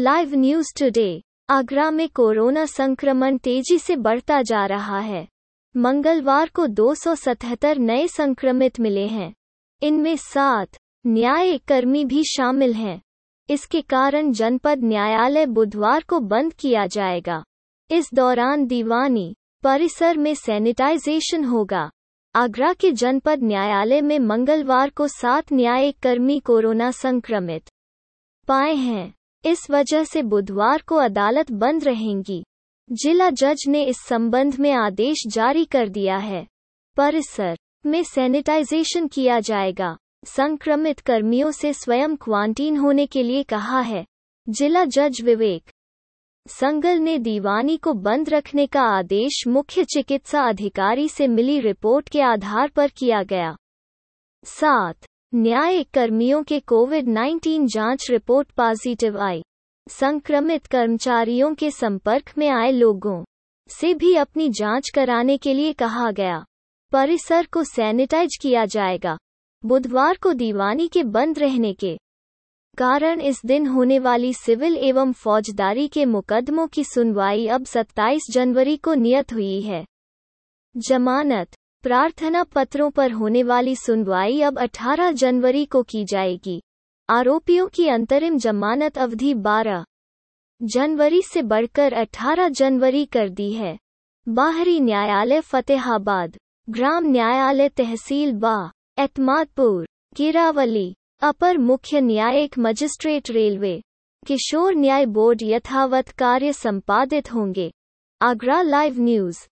Live news today Agra में corona संक्रमण तेज़ी से बढ़ता जा रहा है। मंगलवार को 277 नए संक्रमित मिले हैं। इनमें सात न्यायिक कर्मी भी शामिल हैं। इसके कारण जनपद न्यायालय बुधवार को बंद किया जाएगा। इस दौरान दीवानी परिसर में सैनिटाइजेशन होगा। आगरा के जनपद न्यायालय में मंगलवार को सात न्यायिक कर्मी कोरोना संक्रमित पाए हैं। इस वजह से बुधवार को अदालत बंद रहेंगी। जिला जज ने इस संबंध में आदेश जारी कर दिया है। परिसर में सैनिटाइजेशन किया जाएगा। संक्रमित कर्मियों से स्वयं क्वारंटीन होने के लिए कहा है। जिला जज विवेक संगल ने दीवानी को बंद रखने का आदेश मुख्य चिकित्सा अधिकारी से मिली रिपोर्ट के आधार पर किया गया। सात न्यायिक कर्मियों के कोविड 19 जाँच रिपोर्ट पॉजिटिव आई। संक्रमित कर्मचारियों के संपर्क में आए लोगों से भी अपनी जाँच कराने के लिए कहा गया। परिसर को सैनिटाइज किया जाएगा। बुधवार को दीवानी के बंद रहने के कारण इस दिन होने वाली सिविल एवं फौजदारी के मुकदमों की सुनवाई अब 27 जनवरी को नियत हुई है। जमानत प्रार्थना पत्रों पर होने वाली सुनवाई अब 18 जनवरी को की जाएगी। आरोपियों की अंतरिम जमानत अवधि 12 जनवरी से बढ़कर 18 जनवरी कर दी है। बाहरी न्यायालय फतेहाबाद, ग्राम न्यायालय तहसील बा, एतमादपुर, किरावली, अपर मुख्य न्यायिक मजिस्ट्रेट रेलवे, किशोर न्याय बोर्ड यथावत कार्य संपादित होंगे। Agra live news.